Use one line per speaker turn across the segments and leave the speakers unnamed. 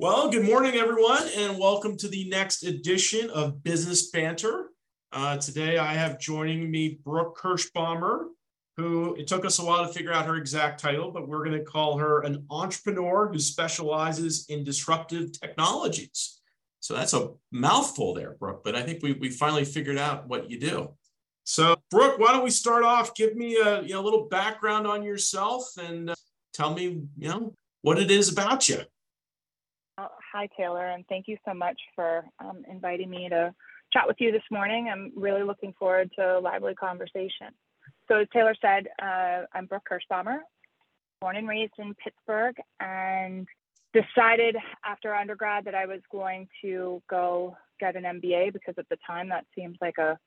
Well, good morning, everyone, and welcome to the next edition of Business Banter. Uh, today, I have joining me Brooke Kerschbaumer, who it took us a while to figure out her exact title, but we're going to call her an entrepreneur who specializes in disruptive technologies. So that's a mouthful there, Brooke, but I think we, we finally figured out what you do. So, Brooke, why don't we start off? Give me a you know, little background on yourself and uh, tell me, you know, what it is about you.
Uh, hi, Taylor, and thank you so much for um, inviting me to chat with you this morning. I'm really looking forward to a lively conversation. So, as Taylor said, uh, I'm Brooke Kerschbaumer, born and raised in Pittsburgh, and decided after undergrad that I was going to go get an MBA because at the time that seemed like a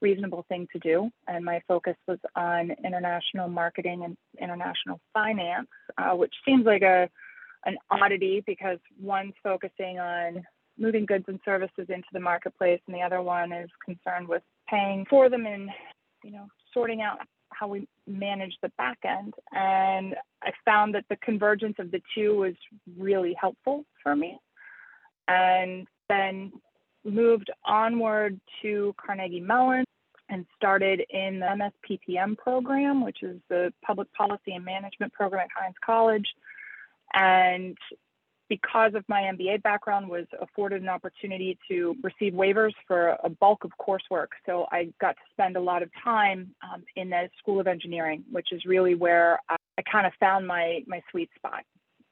reasonable thing to do. And my focus was on international marketing and international finance, uh, which seems like a an oddity because one's focusing on moving goods and services into the marketplace and the other one is concerned with paying for them and you know sorting out how we manage the back end. And i found that the convergence of the two was really helpful for me. And then moved onward to carnegie mellon and started in the msppm program which is the public policy and management program at Heinz College and because of my MBA background was afforded an opportunity to receive waivers for a bulk of coursework. So I got to spend a lot of time um, in the School of Engineering, which is really where I, I kind of found my, my sweet spot.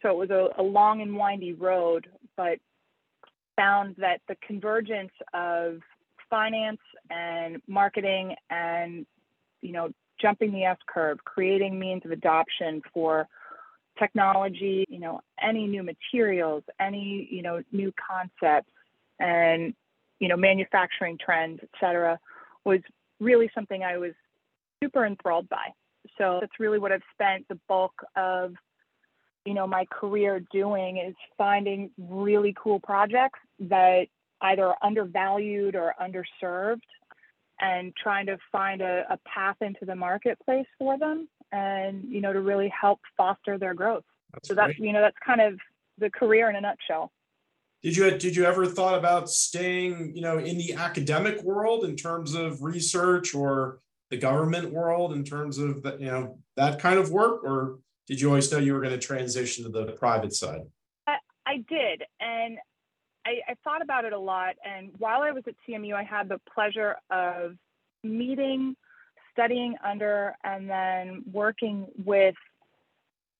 So it was a, a long and windy road, but found that the convergence of finance and marketing and, you know, jumping the S curve, creating means of adoption for technology, you know, any new materials, any, you know, new concepts and, you know, manufacturing trends, et cetera, was really something I was super enthralled by. So that's really what I've spent the bulk of, you know, my career doing is finding really cool projects that either are undervalued or underserved and trying to find a, a path into the marketplace for them and you know to really help foster their growth. That's so that's great. you know that's kind of the career in a nutshell.
Did you did you ever thought about staying you know in the academic world in terms of research or the government world in terms of the, you know that kind of work? Or did you always know you were going to transition to the private side?
I, I did. And I, I thought about it a lot. And while i was at cmu i had the pleasure of meeting studying under and then working with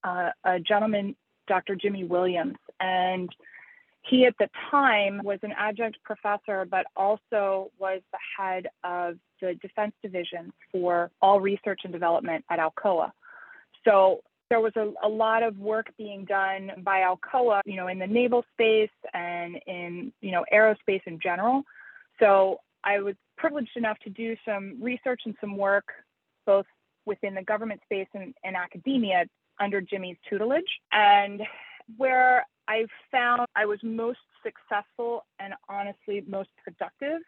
uh, a gentleman, Dr. Jimmy Williams. And he at the time was an adjunct professor, but also was the head of the defense division for all research and development at Alcoa. So there was a, a, lot of work being done by Alcoa, you know, in the naval space and in, you know, aerospace in general. So I was privileged enough to do some research and some work both within the government space and, and academia under Jimmy's tutelage. And where I found I was most successful and honestly most productive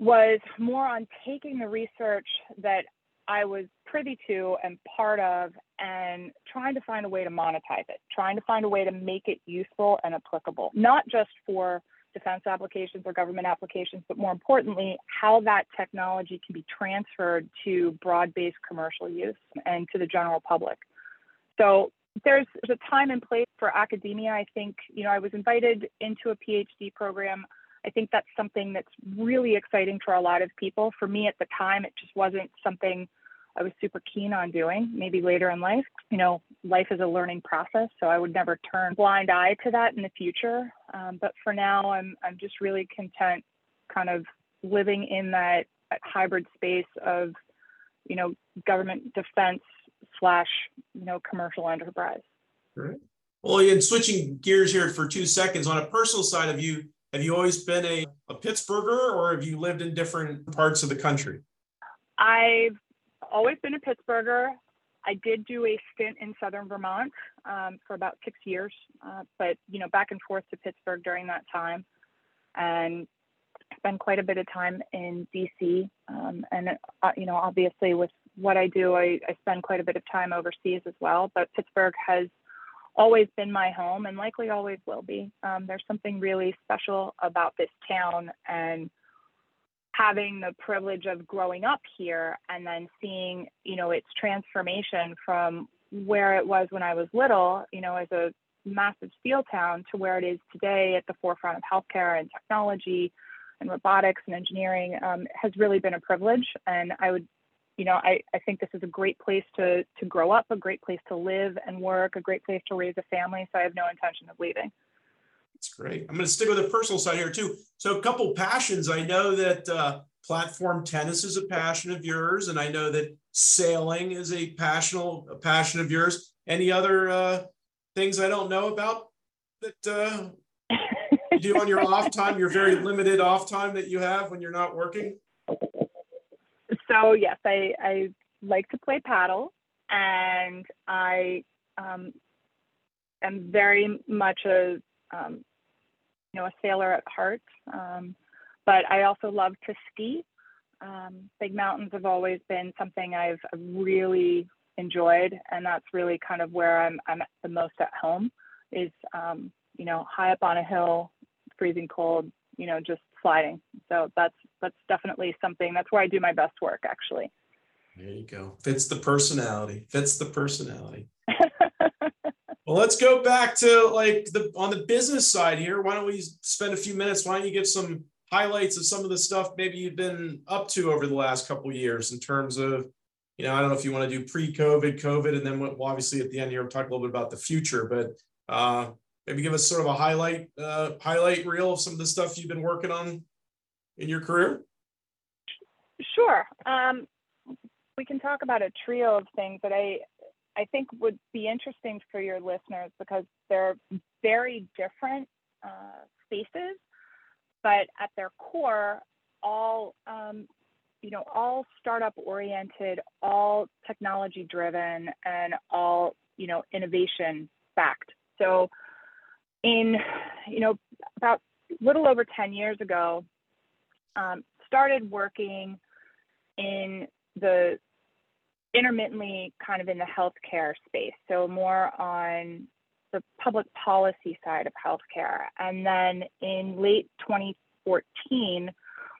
was more on taking the research that I was privy to and part of and trying to find a way to monetize it, trying to find a way to make it useful and applicable, not just for defense applications or government applications, but more importantly, how that technology can be transferred to broad based commercial use and to the general public. So there's, there's a time and place for academia. I think, you know, I was invited into a PhD program. I think that's something that's really exciting for a lot of people. For me at the time, it just wasn't something I was super keen on doing, maybe later in life. You know, life is a learning process, so I would never turn blind eye to that in the future. Um, but for now, I'm I'm just really content, kind of living in that, hybrid space of, you know, government defense slash you know commercial enterprise.
Right. Well, and switching gears here for two seconds on a personal side of you, have you always been a, a Pittsburgher or have you lived in different parts of the country?
I've always been a Pittsburgher. I did do a stint in southern Vermont um, for about six years, uh, but you know, back and forth to Pittsburgh during that time, and spend quite a bit of time in DC. Um, and uh, you know, obviously with what I do, I, I spend quite a bit of time overseas as well. But Pittsburgh has always been my home and likely always will be. Um, there's something really special about this town and having the privilege of growing up here and then seeing, you know, its transformation from where it was when I was little, you know, as a massive steel town to where it is today at the forefront of healthcare and technology and robotics and engineering um, has really been a privilege. And I would, you know, I, I think this is a great place to to grow up, a great place to live and work, a great place to raise a family. So I have no intention of leaving.
That's great. I'm going to stick with the personal side here too. So a couple passions. I know that uh, platform tennis is a passion of yours, and I know that sailing is a passion a passion of yours. Any other uh, things I don't know about that uh, you do on your off time, your very limited off time that you have when you're not working?
So yes, I, I like to play paddle, and I um, am very much a um, you know a sailor at heart. Um, but I also love to ski. Um, big mountains have always been something I've really enjoyed, and that's really kind of where I'm I'm the most at home. Is um, you know high up on a hill, freezing cold, you know just sliding. So that's that's definitely something. That's where I do my best work, actually.
There you go. Fits the personality. Fits the personality. well, let's go back to like the on the business side here. Why don't we spend a few minutes? Why don't you give some highlights of some of the stuff maybe you've been up to over the last couple years in terms of you know, I don't know if you want to do pre-COVID, COVID, and then well, obviously at the end here, talk a little bit about the future, but uh, maybe give us sort of a highlight, uh, highlight reel of some of the stuff you've been working on in your career.
Sure. Um, we can talk about a trio of things that I, I think would be interesting for your listeners because they're very different uh, spaces, but at their core, all um, you know, all startup oriented, all technology driven, and all, you know, innovation backed. So, in, you know, about a little over 10 years ago, um, started working in the intermittently kind of in the healthcare space. So, more on the public policy side of healthcare. And then in late 2014,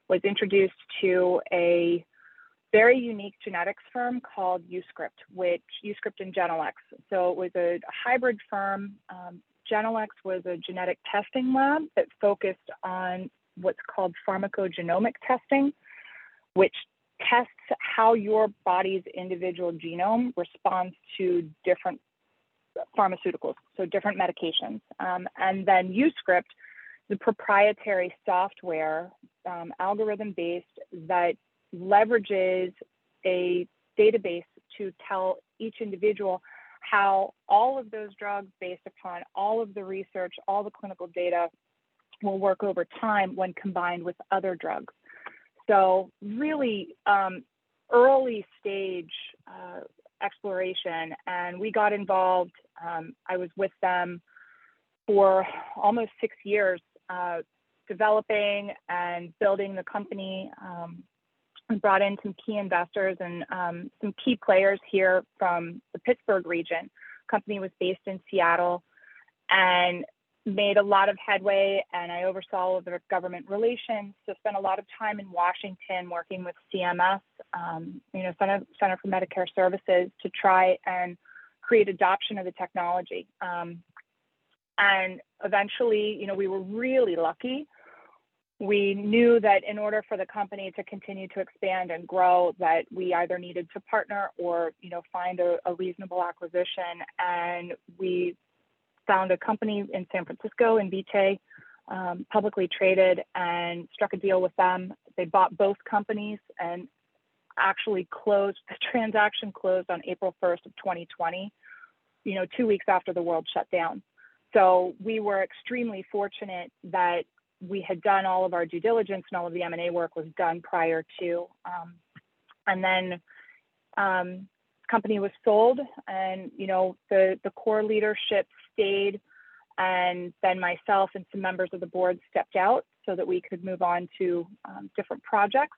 was introduced to a very unique genetics firm called YouScript, which YouScript and Genelex. So it was a, hybrid firm. Um, Genelex was a genetic testing lab that focused on what's called pharmacogenomic testing, which tests how your body's individual genome responds to different pharmaceuticals, so different medications. Um, and then YouScript the proprietary software, um, algorithm based, that leverages a database to tell each individual how all of those drugs, based upon all of the research, all the clinical data, will work over time when combined with other drugs. So, really um, early stage uh, exploration, and we got involved. Um, I was with them for almost six years uh, developing and building the company. Um, we brought in some key investors and um, some key players here from the Pittsburgh region. Company was based in Seattle and made a lot of headway and I oversaw their government relations. So spent a lot of time in Washington working with CMS, um, you know, Center, Center for Medicare Services to try and create adoption of the technology. Um, and eventually, you know, we were really lucky. We knew that in order for the company to continue to expand and grow, that we either needed to partner or, you know, find a, a reasonable acquisition. And we found a company in San Francisco in Invitae, um, publicly traded, and struck a deal with them. They bought both companies and actually closed the transaction closed on April 1st of 2020. You know, two weeks after the world shut down. So we were extremely fortunate that we had done all of our due diligence and all of the M&A work was done prior to. Um, and then um, company was sold and, you know, the, the core leadership stayed and then myself and some members of the board stepped out so that we could move on to um, different projects.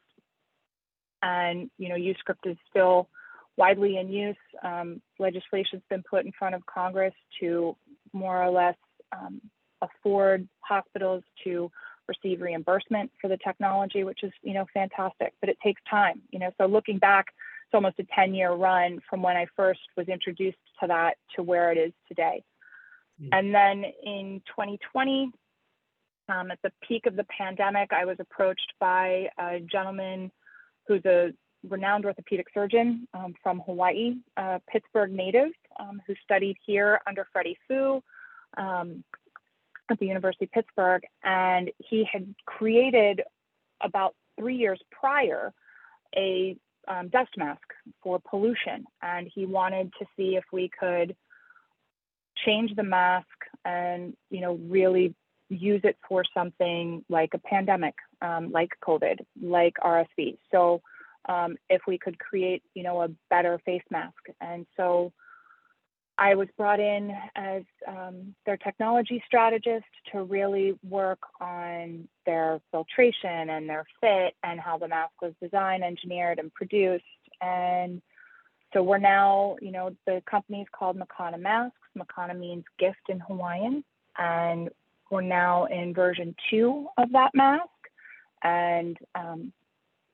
And, you know, YouScript is still widely in use. Um, legislation's been put in front of Congress to more or less um, afford hospitals to receive reimbursement for the technology, which is, you know, fantastic, but it takes time, you know, so looking back, it's almost a 10 year run from when I first was introduced to that to where it is today. And then in 2020, um, at the peak of the pandemic, I was approached by a gentleman who's a renowned orthopedic surgeon um, from Hawaii, Pittsburgh native, um, who studied here under Freddie Fu um, at the University of Pittsburgh. And he had created about three years prior a um, dust mask for pollution. And he wanted to see if we could change the mask and, you know, really use it for something like a pandemic, um, like COVID, like RSV. So um, if we could create, you know, a better face mask. And so I was brought in as um, their technology strategist to really work on their filtration and their fit and how the mask was designed, engineered, and produced. And so we're now, you know, the company is called Makana Masks. Makana means gift in Hawaiian. And we're now in version two of that mask. And um,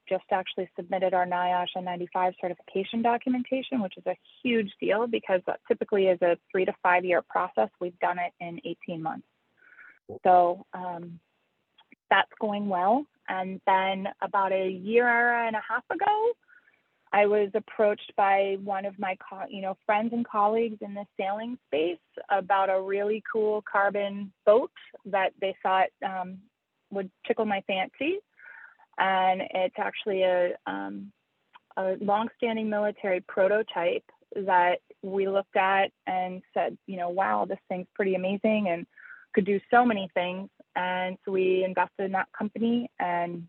just actually submitted our NIOSH N95 certification documentation, which is a huge deal because that typically is a three to five year process. We've done it in 18 months. So um, that's going well. And then about a year and a half ago, I was approached by one of my, you know, friends and colleagues in the sailing space about a really cool carbon boat that they thought um, would tickle my fancy and it's actually a, um, a long-standing military prototype that we looked at and said, you know, wow, this thing's pretty amazing and could do so many things. And so we invested in that company and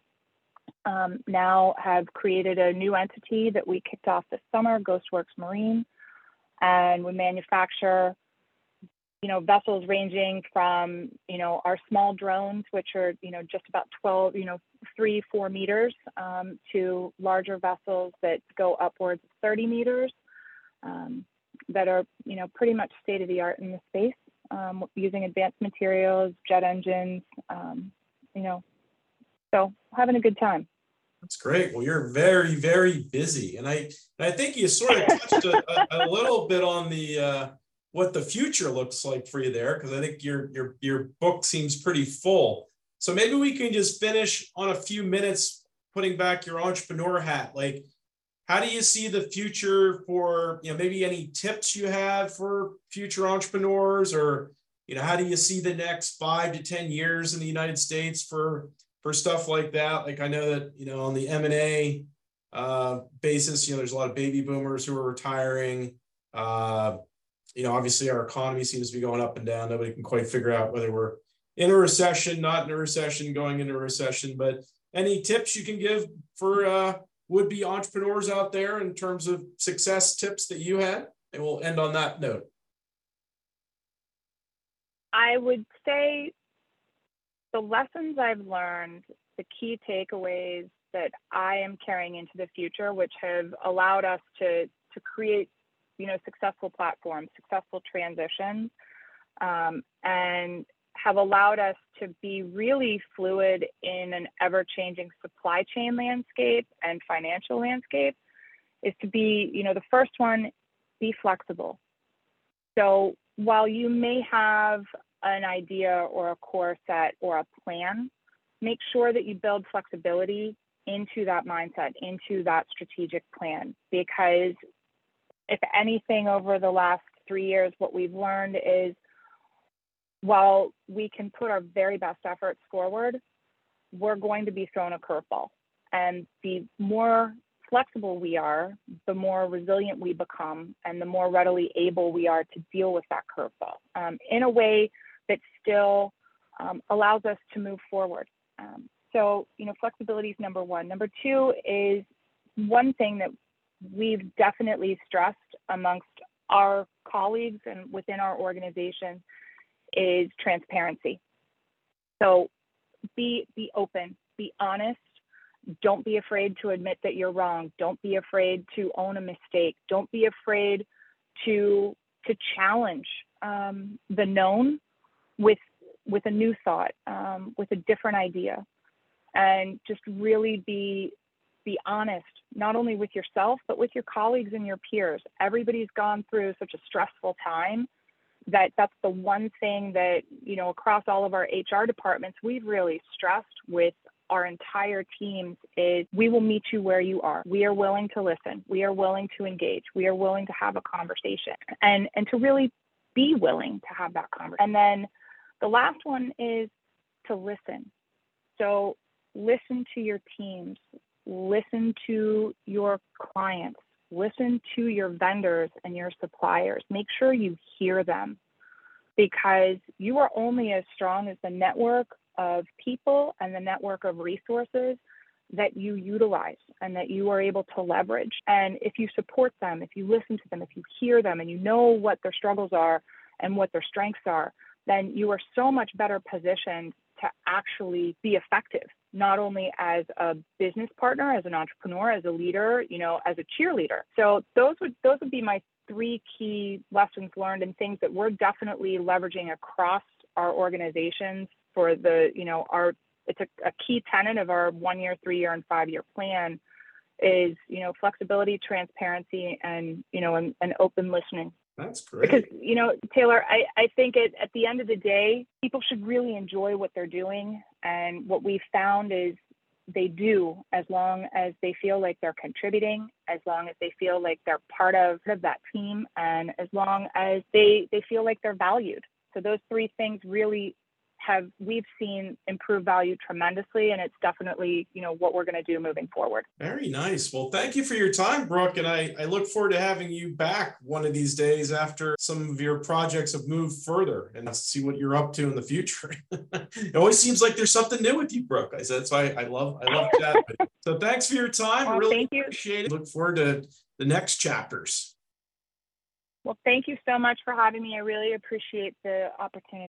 um, now have created a new entity that we kicked off this summer, Ghostworks Marine. And we manufacture you know, vessels ranging from, you know, our small drones, which are, you know, just about 12, you know, three, four meters, um, to larger vessels that go upwards of 30 meters, um, that are, you know, pretty much state of the art in the space, um, using advanced materials, jet engines, um, you know, so having a good time.
That's great. Well, you're very, very busy, and I, and I think you sort of touched a, a, little bit on the, uh, what the future looks like for you there because I think your your your book seems pretty full. So maybe we can just finish on a few minutes putting back your entrepreneur hat. Like, how do you see the future for you know maybe any tips you have for future entrepreneurs or you know how do you see the next five to ten years in the United States for for stuff like that? Like I know that you know on the M and A uh, basis, you know there's a lot of baby boomers who are retiring. Uh, you know, obviously our economy seems to be going up and down. Nobody can quite figure out whether we're in a recession, not in a recession, going into a recession. But any tips you can give for uh, would-be entrepreneurs out there in terms of success tips that you had? And we'll end on that note.
I would say the lessons I've learned, the key takeaways that I am carrying into the future, which have allowed us to to create you know, successful platforms, successful transitions, um, and have allowed us to be really fluid in an ever-changing supply chain landscape and financial landscape is to be, you know, the first one, be flexible. So while you may have an idea or a core set or a plan, make sure that you build flexibility into that mindset, into that strategic plan, because if anything, over the last three years, what we've learned is while we can put our very best efforts forward, we're going to be thrown a curveball. And the more flexible we are, the more resilient we become, and the more readily able we are to deal with that curveball um, in a way that still um, allows us to move forward. Um, so, you know, flexibility is number one. Number two is one thing that we've definitely stressed amongst our colleagues and within our organization is transparency. So be be open, be honest. Don't be afraid to admit that you're wrong. Don't be afraid to own a mistake. Don't be afraid to to challenge um, the known with with a new thought, um, with a different idea, and just really be be honest, not only with yourself but with your colleagues and your peers. Everybody's gone through such a stressful time that that's the one thing that you know across all of our HR departments we've really stressed with our entire teams is we will meet you where you are. We are willing to listen. We are willing to engage. We are willing to have a conversation and and to really be willing to have that conversation. And then the last one is to listen. So listen to your teams, listen to your clients, listen to your vendors and your suppliers. Make sure you hear them because you are only as strong as the network of people and the network of resources that you utilize and that you are able to leverage. And if you support them, if you listen to them, if you hear them and you know what their struggles are and what their strengths are, then you are so much better positioned to actually be effective, not only as a business partner, as an entrepreneur, as a leader, you know, as a cheerleader. So those would those would be my three key lessons learned and things that we're definitely leveraging across our organizations for the, you know, our it's a, a key tenet of our one year, three year, and five year plan is, you know, flexibility, transparency, and you know, and, and open listening.
That's great.
Because you know, Taylor, I, I think it, at the end of the day, people should really enjoy what they're doing, and what we've found is they do as long as they feel like they're contributing, as long as they feel like they're part of, of that team, and as long as they they feel like they're valued. So those three things really have we've seen improve value tremendously and it's definitely you know what we're going to do moving forward.
Very nice. Well thank you for your time brooke and I, I look forward to having you back one of these days after some of your projects have moved further and see what you're up to in the future. It always seems like there's something new with you brooke. I said that's why i love i love chat so thanks for your time.
Well,
really
thank you.
appreciate it. Look forward to the next chapters.
Well, thank you so much for having me. I really appreciate the opportunity.